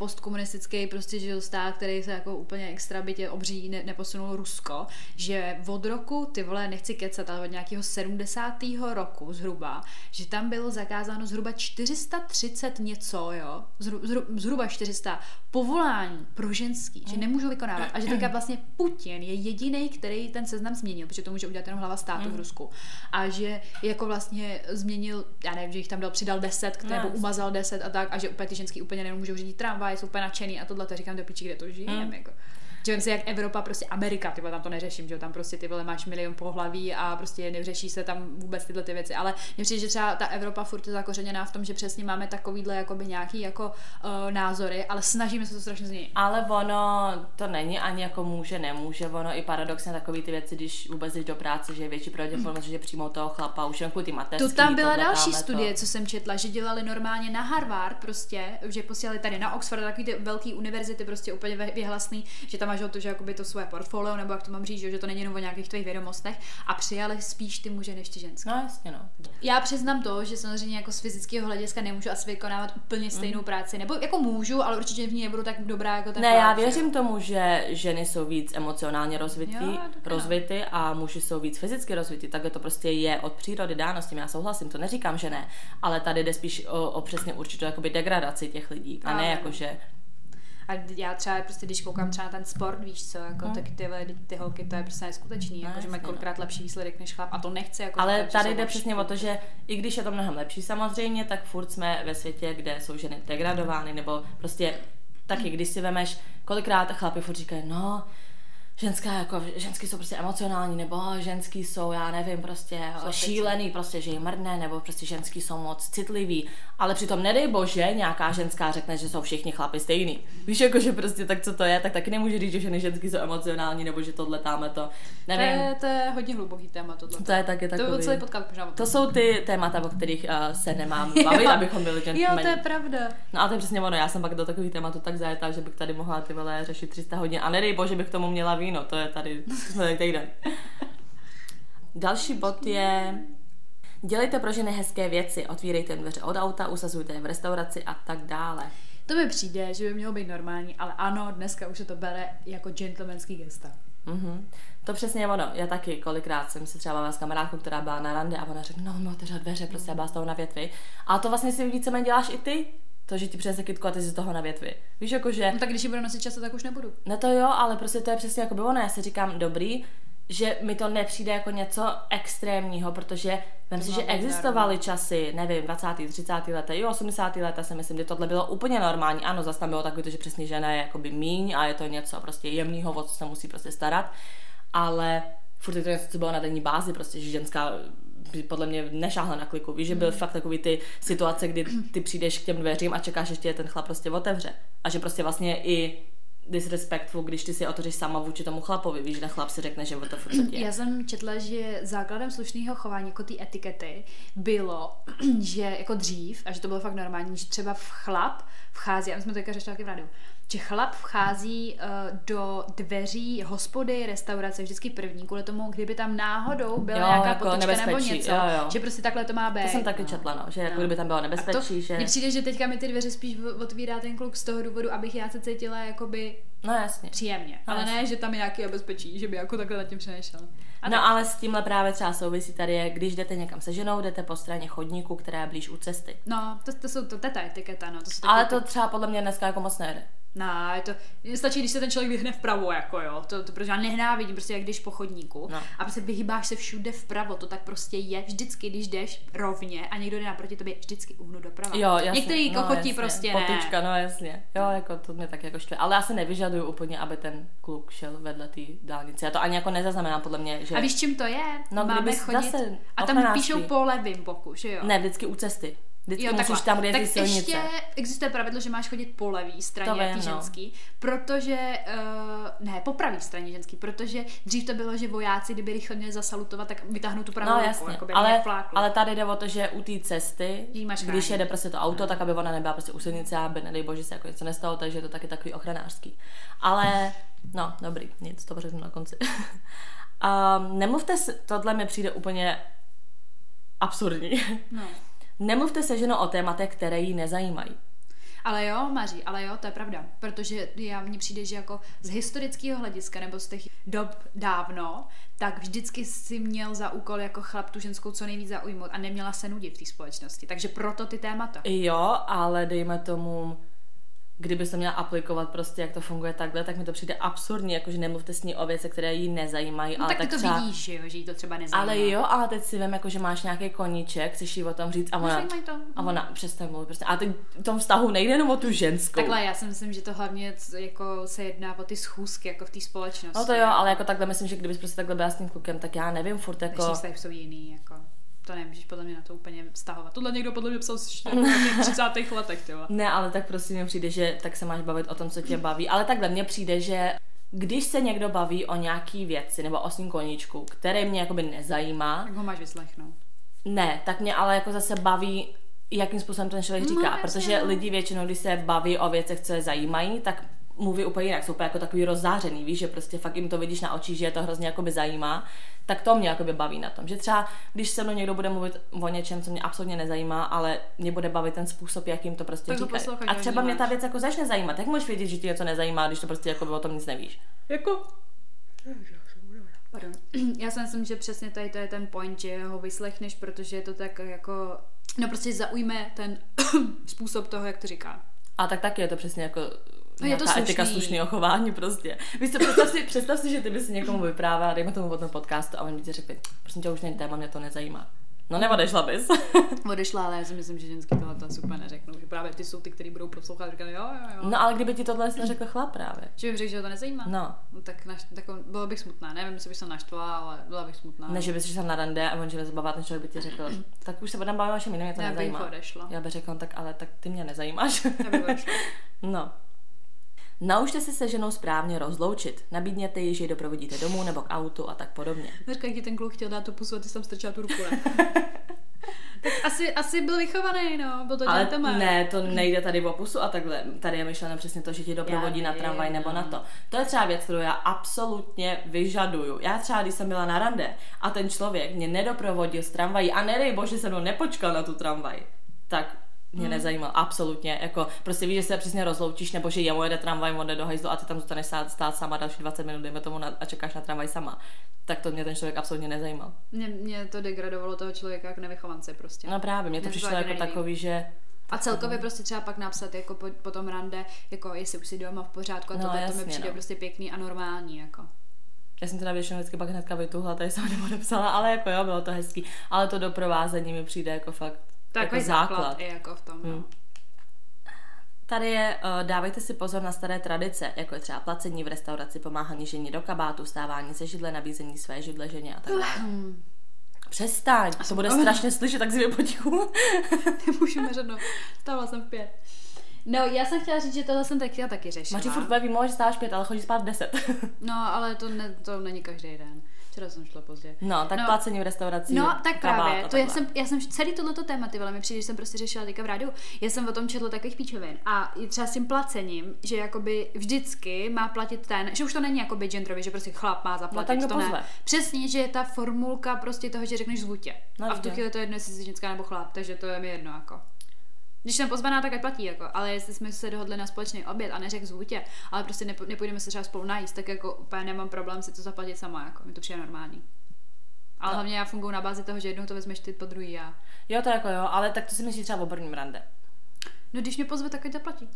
postkomunistický prostě, že stát, který se jako úplně extra bytě obří ne, neposunul Rusko, že od roku, ty vole, nechci kecat, ale od nějakého 70. roku zhruba, že tam bylo zakázáno zhruba 430 něco, jo, zhru, zhru, zhruba 400 povolání pro ženský, že nemůžou vykonávat. A že teďka vlastně Putin je jediný, který ten seznam změnil, protože to může udělat jenom hlava státu v Rusku. A že jako vlastně změnil, já nevím, že jich tam dal, přidal 10, nebo umazal 10 a tak, a že úplně ty ženský úplně nemůžou řídit tramvaj, jsou úplně nadšený a tohle, to říkám do piči, kde to žijeme, hmm. jako. Že si jak Evropa, prostě Amerika, ty tam to neřeším, že tam prostě ty vole máš milion pohlaví a prostě neřeší se tam vůbec tyhle ty věci. Ale mě přijde, že třeba ta Evropa furt je zakořeněná v tom, že přesně máme takovýhle jakoby nějaký jako uh, názory, ale snažíme se to strašně změnit. Ale ono to není ani jako může, nemůže, ono i paradoxně takový ty věci, když vůbec jdeš do práce, že je větší pravděpodobnost, že přijmou toho chlapa, už jenom ty mateřský. To tam byla další studie, to. co jsem četla, že dělali normálně na Harvard prostě, že posílali tady na Oxford, takový ty velký univerzity prostě úplně vyhlasný, že tam máš o to, že jakoby to svoje portfolio, nebo jak to mám říct, že to není jenom o nějakých tvých vědomostech a přijali spíš ty muže než ty ženské. No jasně, no. Já přiznám to, že samozřejmě jako z fyzického hlediska nemůžu asi vykonávat úplně stejnou mm. práci, nebo jako můžu, ale určitě v ní nebudu tak dobrá jako ten Ne, já věřím jo. tomu, že ženy jsou víc emocionálně rozvitý, rozvity a muži jsou víc fyzicky rozvitý, takhle to prostě je od přírody dáno, s tím já souhlasím, to neříkám, že ne, ale tady jde spíš o, o přesně určitou jakoby degradaci těch lidí a ne jako, že a já třeba prostě, když koukám třeba na ten sport, víš co, jako, hmm. tak ty, ty holky, to je prostě neskutečný, no, jako, že mají no. kolikrát lepší výsledek než chlap a to nechce. Jako, Ale tady jde přesně o to, že i když je to mnohem lepší samozřejmě, tak furt jsme ve světě, kde jsou ženy degradovány, nebo prostě taky, když si vemeš, kolikrát chlapi furt říkají, no, ženská, jako, ženský jsou prostě emocionální, nebo ženský jsou, já nevím, prostě jsou šílený, prostě, že je mrdne, nebo prostě ženský jsou moc citliví, ale přitom nedej bože, nějaká ženská řekne, že jsou všichni chlapi stejný. Víš, jako, že prostě tak co to je, tak taky nemůže říct, že ženy ženský jsou emocionální, nebo že tohle táme to, nevím. To je, to je hodně hluboký téma, tohle. To je taky takový. To je celý podcast možná. To jsou ty témata, o kterých uh, se nemám bavit, abychom byli gentlemani. Jo, to je pravda. No a to je přesně ono, já jsem pak do takových tématů tak zajetá, že bych tady mohla ty vole řešit 300 hodin a nedej bože, bych k tomu měla víno, to je tady, jsme tady týden. Další bod je Dělejte pro ženy hezké věci, otvírejte dveře od auta, usazujte je v restauraci a tak dále. To mi přijde, že by mělo být normální, ale ano, dneska už se to bere jako gentlemanský gesta. Mm-hmm. To přesně je ono. Já taky kolikrát jsem se třeba bavila s kamarádkou, která byla na rande a ona řekla, no, no, otevřela dveře, prostě já byla z toho na větvi. A to vlastně si víceméně děláš i ty, to, že ti přinese kytku a ty si z toho na větvi. Víš, jako že... No tak když ji budu nosit často, tak už nebudu. No to jo, ale prostě to je přesně jako by ono. Já si říkám, dobrý, že mi to nepřijde jako něco extrémního, protože vím si, že existovaly časy, nevím, 20. 30. leta, i 80. leta si myslím, že tohle bylo úplně normální. Ano, zase tam bylo takové, že přesně žena je jakoby míň a je to něco prostě jemného, o co se musí prostě starat, ale furt je to něco, co bylo na denní bázi, prostě, že ženská podle mě nešáhla na kliku. Víš, že byl mm. fakt takový ty situace, kdy ty přijdeš k těm dveřím a čekáš, že tě ten chlap prostě otevře. A že prostě vlastně i disrespectful, když ty si otevřeš sama vůči tomu chlapovi, víš, že chlap si řekne, že to co tě. Já jsem četla, že základem slušného chování jako ty etikety bylo, že jako dřív, a že to bylo fakt normální, že třeba v chlap vchází, a my jsme to řešili v rádiu, že chlap vchází uh, do dveří hospody, restaurace vždycky první, kvůli tomu, kdyby tam náhodou byla Jo, nějaká jako potička nebo nebezpečí, něco, jo, jo. že prostě takhle to má být. To jsem taky no. četla, no, že jako No. kdyby tam bylo A to, nebezpečí, že... mně přijde, že teďka mi ty dveře spíš otvírá ten kluk z toho důvodu, abych já se cítila jakoby No jasně. příjemně. No, ale jasně. ne, že tam je nějaký nebezpečí, že by jako takhle nad tím přemýšlel. A No tak. ale s tímhle právě třeba souvisí tady je, když jdete někam se ženou, jdete po straně chodníku, která je blíž u cesty. No, to, to jsou to, to je ta etiketa, no. To jsou Ale to třeba podle mě dneska jako moc nejde. No, je to, stačí, když se ten člověk vyhne vpravo, jako jo, to, to protože já nehnávidím, prostě jak jdeš po chodníku No. a prostě vyhýbáš se všude vpravo, to tak prostě je, vždycky, když jdeš rovně a někdo jde naproti tobě, vždycky uhnu doprava. Jo, jasně. Některý no, kochotí jasně. prostě Potučka, ne. no jasně. Jo, jako to mě tak jako štve. Ale já se nevyžaduju úplně, aby ten kluk šel vedle té dálnice. Já to ani jako nezaznamenám podle mě, že... A víš, čím to je? No, Máme chodit zase a tam píšou po levým boku, že jo? Ne, vždycky u cesty. Vždycky Jo, musíš takhle. tam, kde je tak ty silnice. ještě existuje pravidlo, že máš chodit po levý straně vím, jaký no. ženský, protože, uh, ne, po pravý straně ženský, protože dřív to bylo, že vojáci, kdyby rychle měli zasalutovat, tak vytáhnou tu pravou No ruku, jasně, by ale, ale tady jde o to, že u té cesty, máš když chránit. jede prostě to auto, tak aby ona nebyla prostě u silnice, aby nedej bože se jako něco nestalo, takže je to taky takový ochranářský. Ale, no, dobrý, nic, to řeknu na konci. um, nemluvte, s, tohle mi přijde úplně absurdní. No. Nemluvte se ženou o tématech, které jí nezajímají. Ale jo, Maří, ale jo, to je pravda. Protože já mně přijde, že jako z historického hlediska nebo z těch dob dávno, tak vždycky si měl za úkol jako chlap tu ženskou co nejvíc zaujmout a neměla se nudit v té společnosti. Takže proto ty témata. Jo, ale dejme tomu, kdyby se měla aplikovat prostě, jak to funguje takhle, tak mi to přijde absurdní, jakože nemluvte s ní o věcech, které jí nezajímají, No ale tak ty to třeba... vidíš, že jo, že jí to třeba nezajímá. Ale jo, ale teď si vím, jako, že máš nějaký koníček, chceš jí o tom říct a ona, to. a ona přestaň mluvit prostě. A teď v tom vztahu nejde jenom o tu ženskou. Takhle, já si myslím, že to hlavně jako se jedná o ty schůzky jako v té společnosti. No to jo, ale jako takhle myslím, že kdybys prostě takhle byla s tím klukem, tak já nevím, furt jako... Vztahy jsou jiný, jako to nemůžeš podle mě na to úplně vztahovat. Tohle někdo podle mě psal v nějakých 30. letech, ty vole. Ne, ale tak prostě mi přijde, že tak se máš bavit o tom, co tě baví. Ale takhle mně přijde, že když se někdo baví o nějaký věci nebo o svým koníčku, který mě jakoby nezajímá, Tak ho máš vyslechnout. ne, tak mě ale jako zase baví, jakým způsobem ten člověk No, říká, jasně, protože no. lidi většinou, když se baví o věcech, co je zajímají, tak mluví úplně jinak, jsou úplně jako takový rozzářený, víš, že prostě fakt jim to vidíš na očích, že je to hrozně jakoby zajímá, tak to mě jakoby baví na tom, že třeba když se mnou někdo bude mluvit o něčem, co mě absolutně nezajímá, ale mě bude bavit ten způsob, jakým to prostě říkají. A třeba mě ta věc jako začne zajímat, jak můžeš vědět, že ti něco nezajímá, když to prostě jako o tom nic nevíš. Jako? Pardon. Já si myslím, že přesně tady to je ten point, že ho vyslechneš, protože je to tak jako, no prostě zaujme ten způsob toho, jak to říká. A tak taky je to přesně jako No je to nějaká etika slušný. slušného chování prostě. Víš co, představ si, představ si, že ty bys si někomu vyprávěla, dejme tomu o tom podcastu a oni by ti řekli, prosím tě, už není téma, mě to nezajímá. No neodešla bys. Odešla, ale já si myslím, že ženský tohle to super neřeknou, že právě ty jsou ty, kteří budou poslouchat a říkají, jo, jo, jo. No ale kdyby ti tohle neřekl chlap právě. Že bym řekl, že ho to nezajímá. No. no tak, naš, tak bylo bych smutná. Nevím, jestli bych se naštvala, ale byla bych smutná. Ne, že bys šel na rande a on že zabavat, ten člověk by ti řekl, tak už se budeme bavit o všem jiném, mě to Já bych nezajímá. odešla. Já bych řekla, tak ale tak ty mě nezajímáš. Já bych odešla. no. Naučte se se ženou správně rozloučit. Nabídněte jí, že ji doprovodíte domů nebo k autu a tak podobně. Říká, ti ten kluk chtěl dát tu pusu a ty jsi tam strčila tu ruku, ne? tak asi, asi byl vychovaný, no, byl to Ale gentleman. ne, to nejde tady o pusu a takhle. Tady je myšleno přesně to, že ti doprovodí Já na tramvaj nebo na no. to. To je třeba věc, kterou já absolutně vyžaduju. Já třeba, když jsem byla na rande a ten člověk mě nedoprovodil s tramvají a nedej bože se mnou nepočkal na tu tramvaj, tak mě hmm. nezajímal absolutně. Jako, prostě víš, že se přesně rozloučíš, nebo že jemu jede tramvaj, on jde do hajzlu a ty tam zůstaneš stát, stát sama další 20 minut, dejme tomu, na, a čekáš na tramvaj sama. Tak to mě ten člověk absolutně nezajímal. Mě, mě to degradovalo toho člověka jako nevychovance prostě. No právě, mě to Mě to přišlo taky jako takový, že A celkově prostě třeba pak napsat jako po, po tom rande, jako jestli už si doma v pořádku a No, tohle to jasně, mi přijde no. prostě pěkný a normální, jako. Já jsem teda většinou vždycky pak hnedka vytuhla, tady jsem nepodepsala, ale jako jo, bylo to hezký. Ale to doprovázení mi přijde jako fakt Takový jako základ. základ. i jako v tom, no. Hmm. Tady je, uh, dávejte si pozor na staré tradice, jako je třeba placení v restauraci, pomáhání ženě do kabátu, stávání se židle, nabízení své židle ženě a tak dále. Hmm. Přestaň, to bude strašně slyšet, tak si potichu. Nemůžu neřadno. Stávala jsem v pět. No, já jsem chtěla říct, že tohle jsem taky, taky řešila. Máš furt výmluva, že stáváš pět, ale chodíš spát v deset. No, ale to, ne, to není každý den. Včera jsem šla pozdě. No, tak No. placení v restauraci. No, tak právě, to já jsem, já jsem celý tohleto téma, ty mi přijde, že jsem prostě řešila teďka v rádiu. Já jsem o tom četla takových píčovin a i třeba s tím placením, že jakoby vždycky má platit ten, že už to není jakoby genderově, že prostě chlap má zaplatit, tak kdo to pozve? ne. Přesně, že je ta formulka prostě toho, že řekneš zvutě. No, a v tu chvíli je to jedno, jestli jsi ženská nebo chlap, takže to je mi jedno jako. Když jsem pozvaná, tak ať platí, jako. ale jestli jsme se dohodli na společný oběd a neřek zvutě, ale prostě nepo, nepůjdeme se třeba spolu najíst, tak jako úplně nemám problém si to zaplatit sama, jako. mi to přijde normální. Ale No. hlavně já funguji na bázi toho, že jednou to vezmeš ty, po druhý já. Jo, to jako jo, ale tak to si myslíš třeba o prvním rande. No když mě pozve, tak ať zaplatí.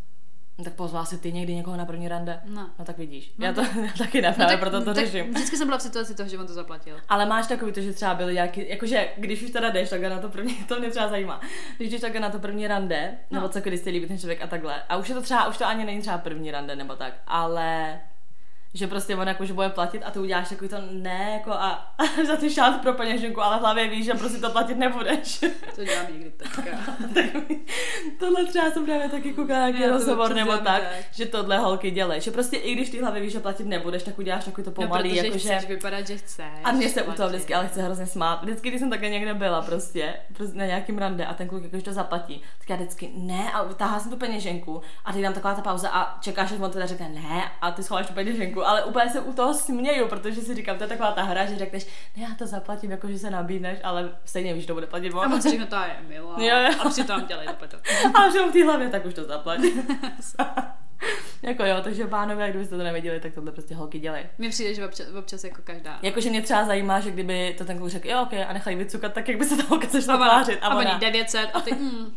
No, tak pozval si ty někdy někoho na první rande? No. No tak vidíš. No já to já taky ne, No právě proto to tak řeším. Vždycky jsem byla v situaci toho, že on to zaplatil. Ale máš takový to, že třeba byly nějaký, jakože když už teda jdeš takhle na to první, to mě třeba zajímá, když jdeš takhle na to první rande, No. nebo co když se líbí ten člověk a takhle, a už je to třeba, už to ani není třeba první rande nebo tak, ale že prostě on jako, že bude platit a ty uděláš takový to ne, jako a, a za ty šát pro peněženku, ale v hlavě víš, že prostě to platit nebudeš. To dělám někdy teďka. Tohle třeba jsem právě taky koukala nějaký Já rozhovor nebo tak, tak. že tohle holky dělají, že prostě i když ty hlavě víš, že platit nebudeš, tak uděláš takový to No, pomalý, protože jakože... chceš vypadat, že chceš. A mě se u toho vždycky ale chce hrozně smát. Vždycky, když jsem takhle někde byla prostě, prostě na nějakým rande a ten kluk jakož to zaplatí, tak já vždycky ne a utáhla jsem tu peněženku a teď tam taková ta pauza a čekáš, že on teda řekne ne a ty schováš tu peněženku, ale úplně se u toho směju, protože si říkám, to je taková ta hra, že řekneš, ne, já to zaplatím, jakože se nabídneš, ale stejně víš, že to bude platit A on. on si řekne, to je milá. Jo, jo. A přitom dělej to to. A mám v té hlavě, tak už to zaplatí. jako jo, takže pánové, kdybyste to nevěděli, tak tohle prostě holky dělají. Mně přijde, že občas, občas jako každá. Jakože mě třeba zajímá, že kdyby to ten kluk řekl, jo, ok, a nechají vycukat, tak jak by se ta holka A začala tvářit. a ona 900 a ty, mm.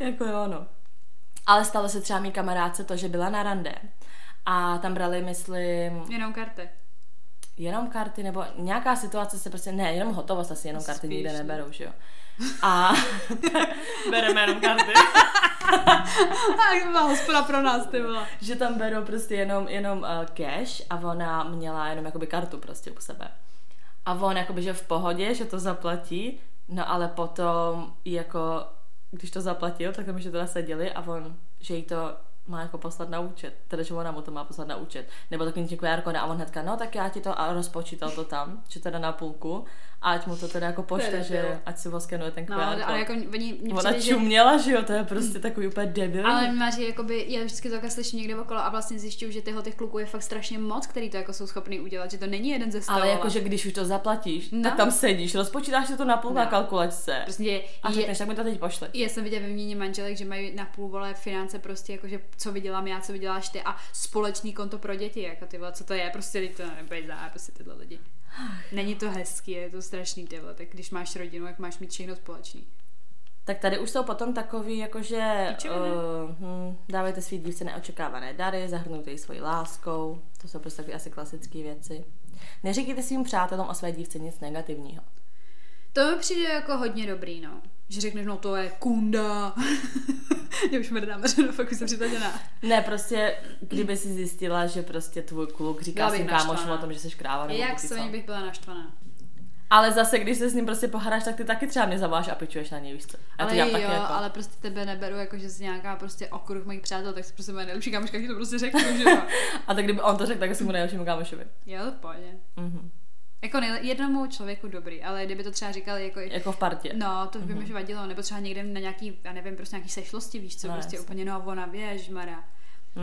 Jako jo, no. Ale stalo se třeba mý kamarádce to, že byla na rande a tam brali, myslím, jenom karty. jenom karty, nebo nějaká situace se prostě, ne, jenom hotovost asi, jenom karty Spíš, nikde no. neberou, že jo. A bereme jenom karty. A to byla hospoda pro nás, ty vole. že tam berou prostě jenom, jenom uh, cash a ona měla jenom jakoby kartu prostě u sebe. A on jakoby, že v pohodě, že to zaplatí, no ale potom jako, když to zaplatil, tak tam ještě teda seděli a on, že jí to má jako poslat na účet, teda že ona mu to má poslat na účet, nebo takový ti QR kód a on hnedka, no tak já ti to a rozpočítal to tam, že teda na půlku, a ať mu to teda jako pošle, že ať si voskenuje ten QR No, kód. ale jako oni, mně Ona přijde, že... čuměla, že jo, to je prostě takový úplně debil. Ale Maří, jakoby, já vždycky to slyším někde okolo a vlastně zjišťuju, že tyhle těch kluků je fakt strašně moc, který to jako jsou schopný udělat, že to není jeden ze sto. Ale jakože když už to zaplatíš, No. tak tam sedíš, rozpočítáš si to na půl na No. kalkulačce Prostě a je, řekneš, tak mi to teď pošli. já jsem viděla ve měně manželek, že mají na půl vole finance prostě jakože co vydělám já, co vyděláš ty a společný konto pro děti, jako ty vole, co to je, prostě to nebejzá, prostě tyhle lidi. Není to hezký, je to strašný ty vole, tak když máš rodinu, jak máš mít všechno společný. Tak tady už jsou potom takový, jakože uh, hm, dávejte svý dívce neočekávané dary, zahrnujte ji svojí láskou, to jsou prostě takové asi klasické věci. Neříkejte svým přátelům o své dívce nic negativního. To mi přijde jako hodně dobrý, no. Že řekneš, no to je kunda. Já už mrdám, no fakt už jsem přitažená. Ne, prostě, kdyby si zjistila, že prostě tvůj kluk říká svým kámošům o tom, že jsi kráva nebo Jak se bych byla naštvaná. Ale zase, když se s ním prostě pohádáš, tak ty taky třeba mě zaváš a pičuješ na něj, víš co? Já to ale dělám jo, taky jako. ale prostě tebe neberu jako, že jsi nějaká prostě okruh mých přátel, tak si prostě moje nejlepší kamoška ti to prostě řeknu, že jo. A tak kdyby on to řekl, tak asi mu nejlepšímu kámošovi. Jo, to v pohodě. Mhm. Jako nejle- jednomu člověku dobrý, ale kdyby to třeba říkali jako... Jako v partě. No, to by mi už vadilo, nebo třeba někde na nějaký, já nevím, prostě nějaký sešlosti, víš co, No, prostě jasně. úplně, no, ona, věž, Mara.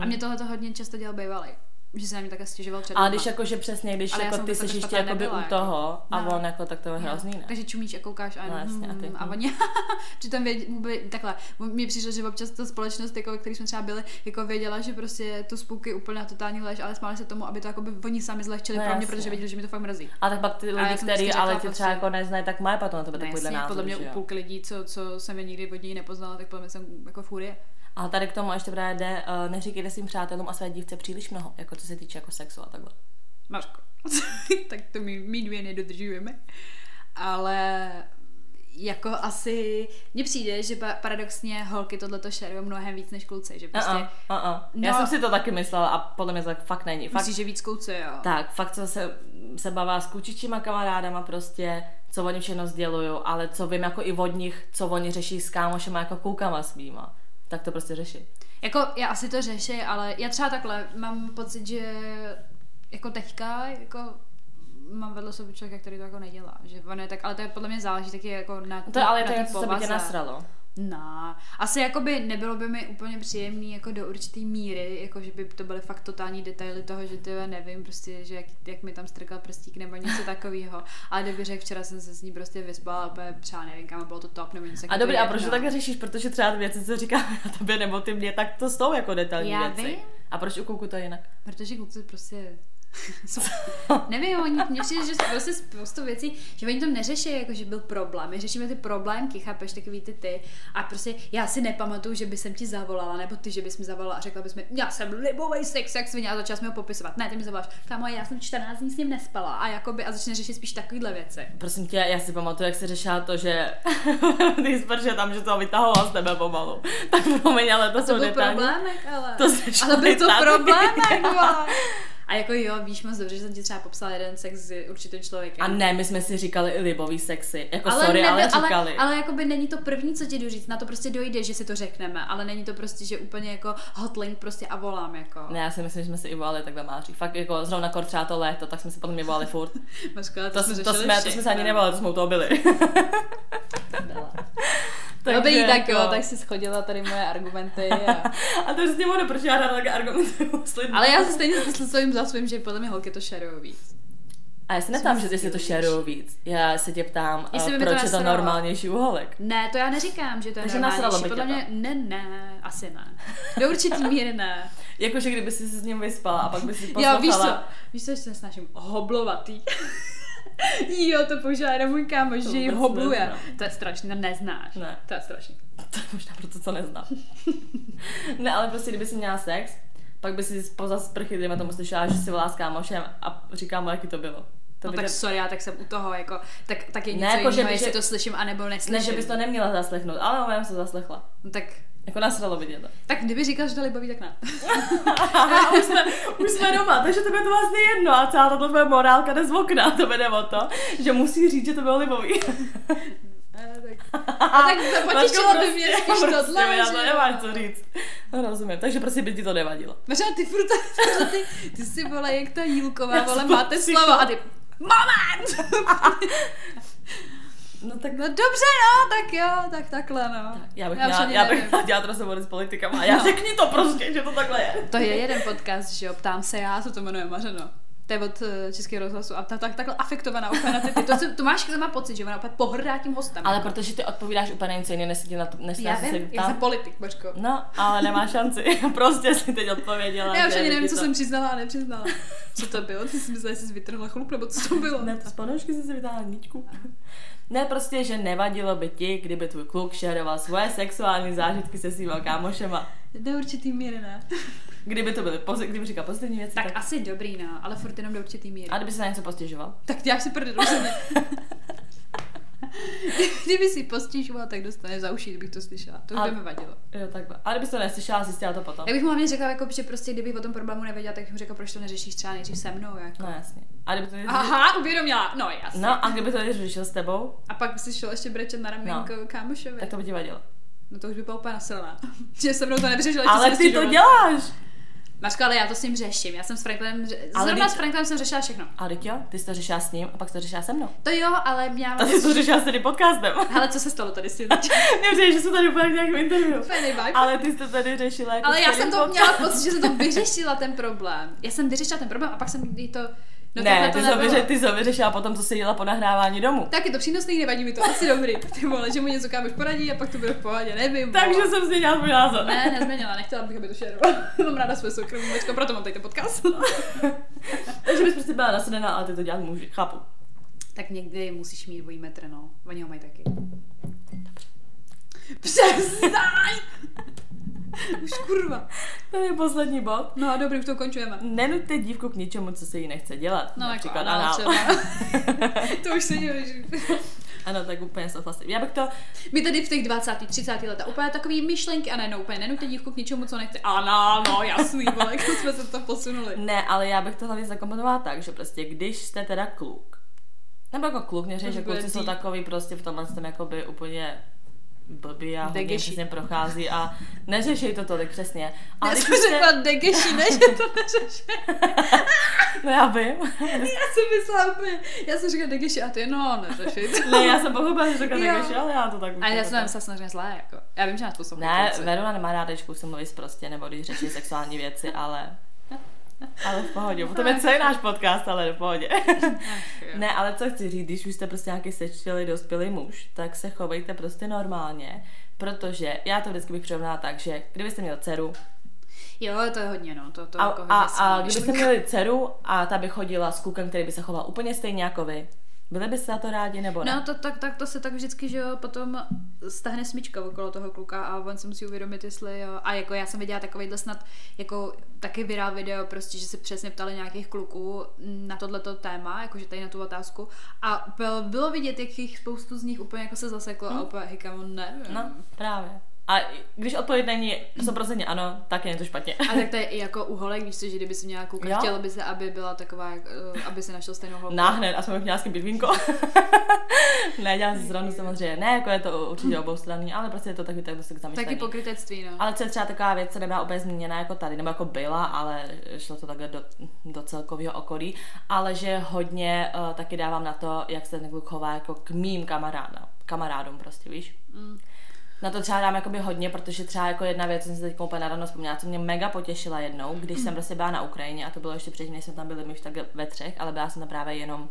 A mě tohle to hodně často dělal bývalý, že se na mě takhle stěžoval před Ale když jakože přesně, když Ale jako ty to jsi ještě jakoby u jako. toho a No. on jako tak to je hrozný, ne? Takže čumíš a koukáš a, No, jasně, a ty, mm, a hm. oni, přitom věd, vůbec, takhle, mně přišlo, že občas ta společnost, jako, ve které jsme třeba byli, jako věděla, že prostě tu spůky úplně na totální lež, ale smáli se tomu, aby to jako by oni sami zlehčili No, pro mě, jasně. protože věděli, že mi to fakt mrazí. A tak pak ty lidi, který vždycky ale řekla tě třeba prostě- jako neznají, tak mají potom na tebe Ne, takovýhle názor, podle mě že půlky lidí, co, co jsem je nikdy od ní nepoznala, tak podle mě jsem jako furie. A tady k tomu ještě právě jde, uh, neříkejte svým přátelům a své dívce příliš mnoho, jako co se týče jako sexu a takhle. Mařko. tak to my, my dvě nedodržujeme. Ale jako asi, mně přijde, že pa- paradoxně holky tohleto šerují mnohem víc než kluci, že prostě, Uh-uh, uh-uh. Já No. jsem si to taky myslela a podle mě to tak fakt není. Fakt, myslíš, že víc kluci, jo. tak, fakt co se, se bavá s klučičíma kamarádama prostě, co oni všechno sdělují, ale co vím jako i od nich, co oni řeší s kámošema jako koukama svýma. Tak to prostě řeší. Jako já asi to řeší, ale já třeba takhle mám pocit, že jako teďka, jako mám vedle sebe člověka, který to jako nedělá. Že on je tak, ale to je podle mě záleží taky jako na To ale na to je co by tě nasralo. No, asi jakoby nebylo by mi úplně příjemný jako do určitý míry, jako že by to byly fakt totální detaily toho, že ty nevím prostě, že jak, jak mi tam strkal prstík nebo něco takového. Ale kdyby řekl, včera jsem se s ní prostě vyspala a úplně třeba nevím, kam bylo to top nebo něco A dobrý, a proč to jedno. takhle řešíš? Protože třeba věci, co říkám já tobě nebo ty mě, tak to jsou jako detailní Já věci. vím. A proč u kluku to je jinak? Protože kluci prostě nevím, oni, mně přijde, že prostě spoustu věcí, že oni to neřeší, jako že byl problém. My řešíme ty problémky, chápeš, takový ty ty. A prostě já si nepamatuju, že by jsem ti zavolala, nebo ty, že bys mi zavolala a řekla bys mi, já jsem libový sex, jak svině a začala jsme ho popisovat. Ne, ty mi zavoláš, kámo, já jsem 14 dní s ním nespala a jakoby, a začne řešit spíš takovýhle věci. Prosím tě, já si pamatuju, jak se řešila to, že ty sprže tam, že to vytahoval z tebe pomalu. Tak promiň, ale to, To jsou byl problémek, ale. To ale byl to problémek. A jako jo, víš moc dobře, že jsem ti třeba popsala jeden sex s určitým člověkem. A ne, my jsme si říkali i libový sexy. Jako ale sorry, ale nebyl- říkali. Ale, ale jakoby není to první, co ti jdu říct, na to prostě dojde, že si to řekneme, ale není to prostě, že úplně jako hotlink prostě a volám jako. Ne, já si myslím, že jsme si i volali takhle máří. Fakt jako zrovna kor třeba to léto, tak jsme si potom mě volali furt. Mařko, ale To, jsme to, to, jsme, to jsme se ani všechno. nevolali, to jsme u toho byli. Dobrý, tak jo, jako- tak si schodila tady moje argumenty. A... A to je přesně ono, proč já ráda argumentuju s lidmi. Ale já se stejně s svým za svým, že podle mě holky to šerujou víc. A já se neptám, že ty si to šerují víc. Já se tě ptám, Jestli uh, by mi to proč je to normálnější u holek. Ne, to já neříkám, že to je Takže normálnější. Podle mě, ne, ne, asi ne. Do určitý míry ne. Jakože kdyby si se s ním vyspala a pak by si Jo, poslouchala. víš co, víš co, že se snažím hoblovatý. jo, to používá jenom můj kámoš, že ji hobluje. neznám. To je strašný, to neznáš. Ne. To je strašný. To je možná proto, co neznám. ne, ale prostě kdyby si měla sex, pak by si poza sprchy, dejme tomu slyšela, že si volá s kámošem a říká mu, jaký to bylo. To No tak tě- sorry, já tak jsem u toho, jako, tak, tak je Ne, něco jako, že jiného, by- jestli že- to slyším, anebo neslyším. ne, že bys to neměla zaslechnout, ale ona se zaslechla. No tak, Jako nasralo by tě to. tak kdyby říkal, že to libový, tak ne. Aha, už jsme, už jsme doma, takže to je to vlastně jedno a celá tato tvoje morálka jde z okna, to jde o to, že musí říct, že to bylo libový. Tak, a tak to potěšilo by mě spíš prostě, tohle, já že to nemáš co říct. No, rozumím, takže prostě by ti to nevadilo. Možná ty furt, ty, ty si vole, jak ta Jílková, vole, máte slovo a ty, moment! No tak No dobře, no, tak jo, tak takhle, no. já bych, Já měla, já bych měla dělat rozhovory s politikama a já No. řekni to prostě, že to takhle je. To je jeden podcast, že jo, ptám se já, co to jmenuje Mařeno. To je od eh, Českého rozhlasu a ta tak, takhle afektovaná úplně na ty, ty. To, co- to máš, to má pocit, že ona úplně pohrdá tím hostem. Ale jako. protože ty odpovídáš úplně něco jiného, než se tě na to, než já vím, já jsem politik, Božko. No, ale nemá šanci. prostě si teď odpověděla. Já už ani nevím, co to... jsem přiznala a nepřiznala. Co to bylo? Ty jsi myslela, že jsi vytrhla chlup, nebo co to bylo? Ne, to z ponožky jsem si vytáhla ničku. Ne, prostě, že nevadilo by ti, kdyby tvůj kluk šeroval svoje sexuální zážitky se svýma kámošema. Do určitý míry ne. Kdyby to byly, pozi- kdyby říkal pozitivní věci, Tak, tak... asi dobrý, no, ale furt jenom do určitý míry. A kdyby se na něco postěžoval? Tak já si prdelu se Kdyby si postěžovala, tak dostane za uši, kdybych to slyšela. To už by mi vadilo. Jo, takhle. A kdyby to neslyšela, zjistila to potom. Já bych mu hlavně řekla, jako, že prostě kdybych o tom problému nevěděla, tak bych mu řekla, proč to neřešíš třeba nejdřív se mnou. Jako. No jasně. A kdyby to Aha, uvědomila. No jasně. No a kdyby to řešil s tebou, A pak by si šel ještě brečet na ramínko no. kámošovi. tak to by ti vadilo. No to už by byla úplně nasraná. že se mnou to nevyřešila. Ale ty to děláš! Mařko, ale já to s ním řeším. Já jsem s Ale zrovna teď- s Franklinem jsem řešila všechno. A teď jo, ty jsi to řešila s ním a pak jsi to řešila se mnou. To jo, ale já A ty jsi to řešila s tady podcastem. Hele, co se stalo tady s tím? Přijde, že jsou tady úplně v nějakém interview. Ale ty jsi to tady řešila jako Ale já jsem to podcast. měla pocit, že jsem to vyřešila ten problém. Já jsem vyřešila ten problém a pak jsem jí to... No ne, ty to nebylo. ty jsi ho vyřešila potom, co jsi jela po nahrávání domů. Tak je to přínosný, nevadí mi to, asi dobrý. Ty vole, že mu něco kámoš poradí a pak to bude v pohodě, nevím. Takže jsem změnila tvůj názor. Ne, nezměnila, nechtěla bych, aby to šerovala. mám ráda své soukromí proto mám tady ten podcast. Takže bys prostě byla nasedená, ale ty to dělat můžeš. Chápu. tak někdy musíš mít dvojí metr, no. Oni ho mají taky. Přestaň! Už kurva. To je poslední bod. No dobrý, už to ukončujeme. Nenuďte dívku k něčemu, co se jí nechce dělat. No, Například jako, ano, anál. třeba. to už se nevěří. ano, tak úplně souhlasím. Já bych to, My tady v těch 20. 30. leta úplně takový myšlenky a najednou úplně nenuďte dívku k něčemu, co nechce. Ano, no jasný, vole, jak jsme se to posunuli. ne, ale já bych to hlavně zakomponovala tak, že prostě když jste teda kluk, nebo jako kluk, neřeš, To že kluci jsou takový prostě v tomhle tom jakoby úplně blbý a hodně přesně prochází a neřešej to tolik přesně. Ale Já jsem se- řekla degeši, ne, že to neřeší. No já vím. Já jsem myslela úplně, já jsem říkala degeši a ty no, neřešej to. ne, já jsem pochopila, že řekla degeši, ale já to tak Ale já to jsem tak- myslela samozřejmě zlé, jako. Já vím, že nás poslouchají. Ne, kluci. Verona nemá ráda, když se mluví prostě, nebo když řeší sexuální věci, ale... Ale v pohodě. To je celý náš podcast, ale v pohodě. Ne, ale co chci říct, když už jste prostě nějaký sečtělý dospělý muž, tak se chovejte prostě normálně, protože já to vždycky bych přirovnala tak, že kdybyste měl dceru Jo, to je hodně, no. To, to a, jako a, hodně a kdybyste měli dceru a ta by chodila s klukem, který by se choval úplně stejně jako vy, byli byste za to rádi nebo ne? No to, tak, tak to se tak vždycky, že jo, potom stahne smyčka okolo toho kluka a on se musí uvědomit, jestli jo. A jako já jsem viděla takovýhle snad, jako taky virál video, prostě, že se přesně ptali nějakých kluků na tohleto téma, jakože tady na tu otázku. A bylo, bylo vidět, jak jich spoustu z nich úplně jako se zaseklo a úplně hikám, nevím. no, právě. A když odpověď není 100% ano, tak je to špatně. A tak to je i jako u holek, víš co, že kdyby si měla kluka, Jo. chtěla by se, aby byla taková, eh, aby si našel stejnou holku. Náhned, aspoň bych měla s kým být vínko. ne, dělám si zrovna samozřejmě. Ne, jako je to určitě oboustranný, ale prostě je to takový tak dost k zamyšlení. Taky pokrytectví, no. Ale co je třeba taková věc, co nebyla úplně zmíněna jako tady, nebo jako byla, ale šlo to takhle do, do celkového okolí, ale že hodně uh, taky dávám na to, jak se ten kluk chová jako k mým kamarádům, kamarádům prostě, víš. Mm. Na to třeba dám jakoby hodně, protože třeba jako jedna věc, jsem se teď úplně naravno vzpomněla, co mě mega potěšila jednou, když jsem prostě byla na Ukrajině a to bylo ještě předtím, než jsme tam byli my už tak ve třech, ale byla jsem tam právě jenom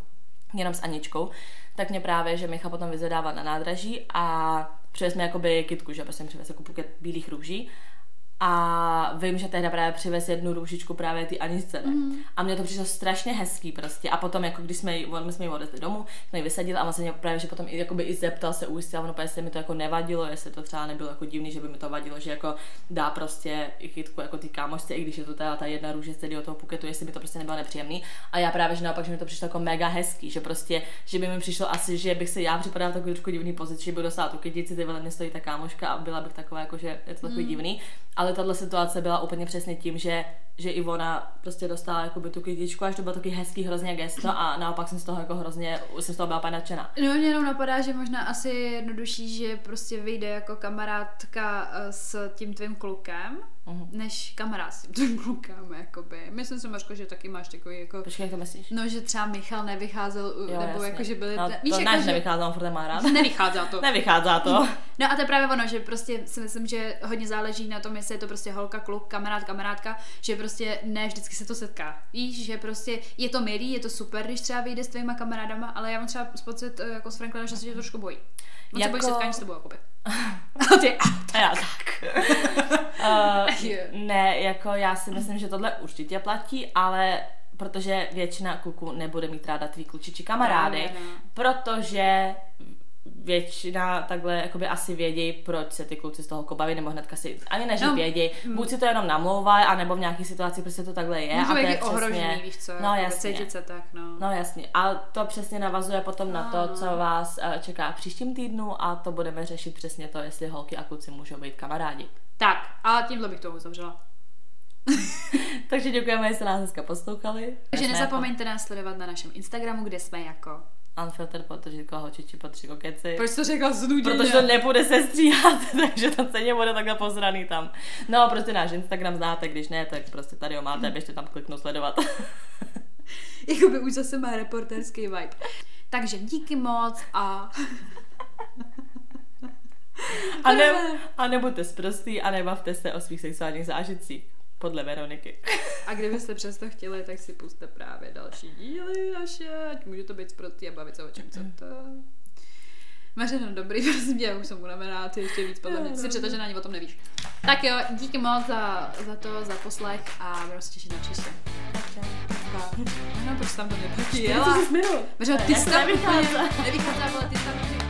jenom s Aničkou, tak mě právě, že Michal potom vyzvedával na nádraží a přivez mi jakoby kitku, že prostě přivez jako bílých růží a vím, že tehdy právě přivez jednu růžičku právě ty Aničce, ne? Mhm. A mně to přišlo strašně hezký prostě. A potom, jako když jsme, ji- my jsme ji odvezli domů, jsme ji vysadili a on se mě právě, že potom i, jakoby i zeptal se ujistil, a ono jestli mi to jako nevadilo, jestli to třeba nebylo jako divný, že by mi to vadilo, že jako dá prostě i chytku jako ty kámošce, i když je to ta, ta jedna růže z toho puketu, jestli by to prostě nebylo nepříjemný. A já právě, že naopak, že mi to přišlo jako mega hezký, že prostě, že by mi přišlo asi, že bych se já připadala v takový trošku divný pozici, že bych dostala tu kytici, ty vedle mě stojí ta kámoška a byla bych taková, jako, že je to takový Mm. divný. Ale tahle situace byla úplně přesně tím, že, že i ona prostě dostala jakoby tu kytičku, až to bylo taky hezký hrozně gesto a naopak jsem z toho jako hrozně, jsem z toho byla nadšená. No mě jenom napadá, že možná asi je jednodušší, že prostě vyjde jako kamarádka eh, s tím tvým klukem, Mhm. než kamarád s tím tvým klukem, jakoby. Myslím si, Mařko, že taky máš takový jako... Počkej, jak to myslíš? No, že třeba Michal nevycházel, Jo, nebo jasně. jako, že byly... No, víš, to jako, náš že... nevychází, on furt má rád. Nevychází to. Nevychází to. No a to je právě ono, že prostě si myslím, že hodně záleží na tom, jestli je to prostě holka, kluk, kamarád, kamarádka, že prostě ne vždycky se to setká. Víš, že prostě je to milý, je to super, když třeba vyjde s tvýma kamarádama, ale já mám třeba pocit eh, jako s Franklinem, že se tě trošku bojí. On jako... se bojí Jako- setkání s tebou, jakoby. A ty, A já tak. uh, ne, jako já si myslím, že tohle určitě platí, ale protože většina kluků nebude mít ráda tvý klučiči kamarády, no. protože většina takhle jakoby asi vědějí, proč se ty kluci z toho kobaví, nebo hnedka si, ani ne, že No, vědějí, buď si to jenom namlouvají, anebo v nějaký situaci prostě to takhle je. Můžou a to je být ohrožený, přesně, víš co, no jako jasně. cítit se tak, no. No jasně, a to přesně navazuje potom na to, co vás eh, čeká v příštím týdnu a to budeme řešit přesně to, jestli holky a kluci můžou být kamarádi. Tak, a tímhle bych to uzavřela. Takže děkujeme, že jste nás dneska poslouchali. Takže nezapomeňte nás sledovat na našem Instagramu, kde jsme jako... Unfiltered, protože jako hočiči patří kokeci. Proč to řekla znuděně? Protože to nebude se stříhat, takže to ceně bude takhle pozraný tam. No, prostě náš Instagram znáte, když ne, tak prostě tady ho máte, běžte tam kliknout sledovat. Jakoby už zase má reporterský vibe. Takže díky moc a... A, ne, a nebuďte zprostý a nebavte se o svých sexuálních zážitcích. Podle Veroniky. A kdybyste přesto chtěli, tak si puste právě další díly naše, ať může to být zprostý a bavit se o čem chcete. Mařeno, dobrý, prosím tě, už jsem unavená, ty ještě víc, podle mě. Jsi přetažená, ani o tom nevíš. Tak jo, díky moc za, za to, za poslech a budeme se těšit na příště. No, proč tam to neplatí? Mařeno, ty jsi to tam úplně, nevycházela, ale ty